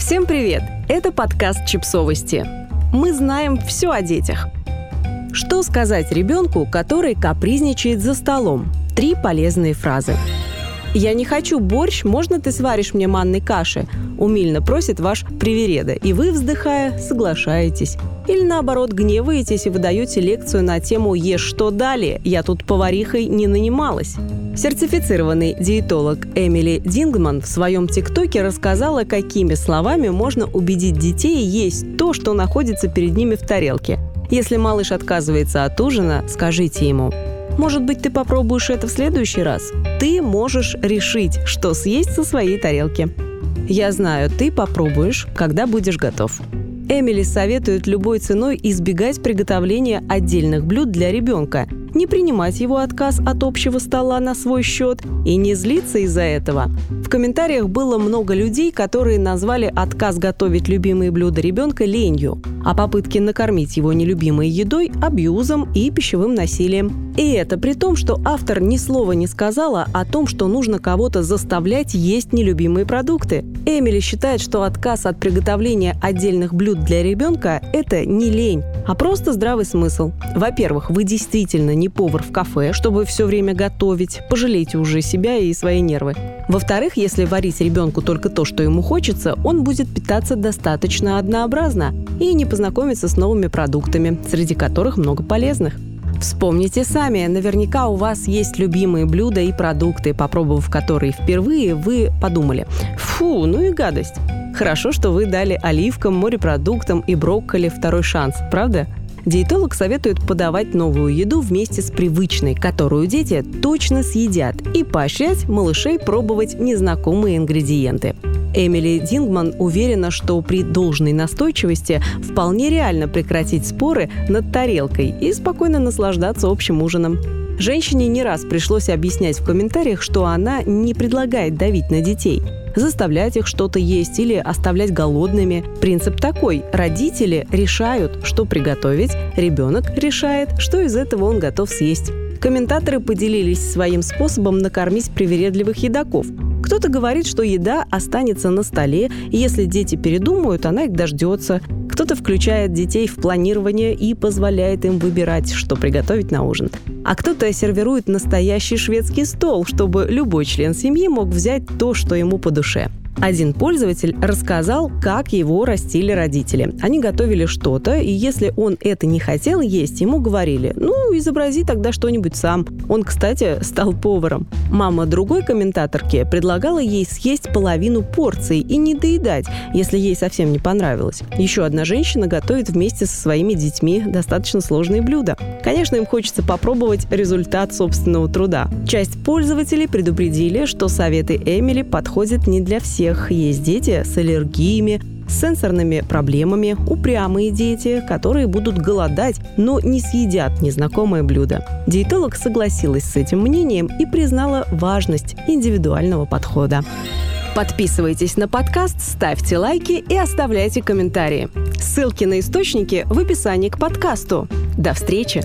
Всем привет! Это подкаст «Чипсовости». Мы знаем все о детях. Что сказать ребенку, который капризничает за столом? Три полезные фразы. «Я не хочу борщ, можно ты сваришь мне манной каши?» умильно просит ваш привереда, и вы, вздыхая, соглашаетесь. Или наоборот, гневаетесь и выдаете лекцию на тему «Ешь что далее? Я тут поварихой не нанималась». Сертифицированный диетолог Эмили Дингман в своем ТикТоке рассказала, какими словами можно убедить детей есть то, что находится перед ними в тарелке. Если малыш отказывается от ужина, скажите ему может быть, ты попробуешь это в следующий раз? Ты можешь решить, что съесть со своей тарелки. Я знаю, ты попробуешь, когда будешь готов. Эмили советует любой ценой избегать приготовления отдельных блюд для ребенка, не принимать его отказ от общего стола на свой счет и не злиться из-за этого. В комментариях было много людей, которые назвали отказ готовить любимые блюда ребенка ленью, а попытки накормить его нелюбимой едой – абьюзом и пищевым насилием. И это при том, что автор ни слова не сказала о том, что нужно кого-то заставлять есть нелюбимые продукты. Эмили считает, что отказ от приготовления отдельных блюд для ребенка – это не лень, а просто здравый смысл. Во-первых, вы действительно не повар в кафе, чтобы все время готовить. Пожалейте уже себя и свои нервы. Во-вторых, если варить ребенку только то, что ему хочется, он будет питаться достаточно однообразно и не познакомиться с новыми продуктами, среди которых много полезных. Вспомните сами, наверняка у вас есть любимые блюда и продукты, попробовав которые впервые, вы подумали «Фу, ну и гадость». Хорошо, что вы дали оливкам, морепродуктам и брокколи второй шанс, правда? Диетолог советует подавать новую еду вместе с привычной, которую дети точно съедят, и поощрять малышей пробовать незнакомые ингредиенты. Эмили Дингман уверена, что при должной настойчивости вполне реально прекратить споры над тарелкой и спокойно наслаждаться общим ужином. Женщине не раз пришлось объяснять в комментариях, что она не предлагает давить на детей – заставлять их что-то есть или оставлять голодными. Принцип такой. Родители решают, что приготовить, ребенок решает, что из этого он готов съесть. Комментаторы поделились своим способом накормить привередливых едоков. Кто-то говорит, что еда останется на столе, и если дети передумают, она их дождется. Кто-то включает детей в планирование и позволяет им выбирать, что приготовить на ужин. А кто-то сервирует настоящий шведский стол, чтобы любой член семьи мог взять то, что ему по душе. Один пользователь рассказал, как его растили родители. Они готовили что-то, и если он это не хотел есть, ему говорили, ну, изобрази тогда что-нибудь сам. Он, кстати, стал поваром. Мама другой комментаторки предлагала ей съесть половину порции и не доедать, если ей совсем не понравилось. Еще одна женщина готовит вместе со своими детьми достаточно сложные блюда. Конечно, им хочется попробовать результат собственного труда. Часть пользователей предупредили, что советы Эмили подходят не для всех есть дети с аллергиями, с сенсорными проблемами, упрямые дети, которые будут голодать, но не съедят незнакомое блюдо. Диетолог согласилась с этим мнением и признала важность индивидуального подхода. Подписывайтесь на подкаст, ставьте лайки и оставляйте комментарии. Ссылки на источники в описании к подкасту. До встречи!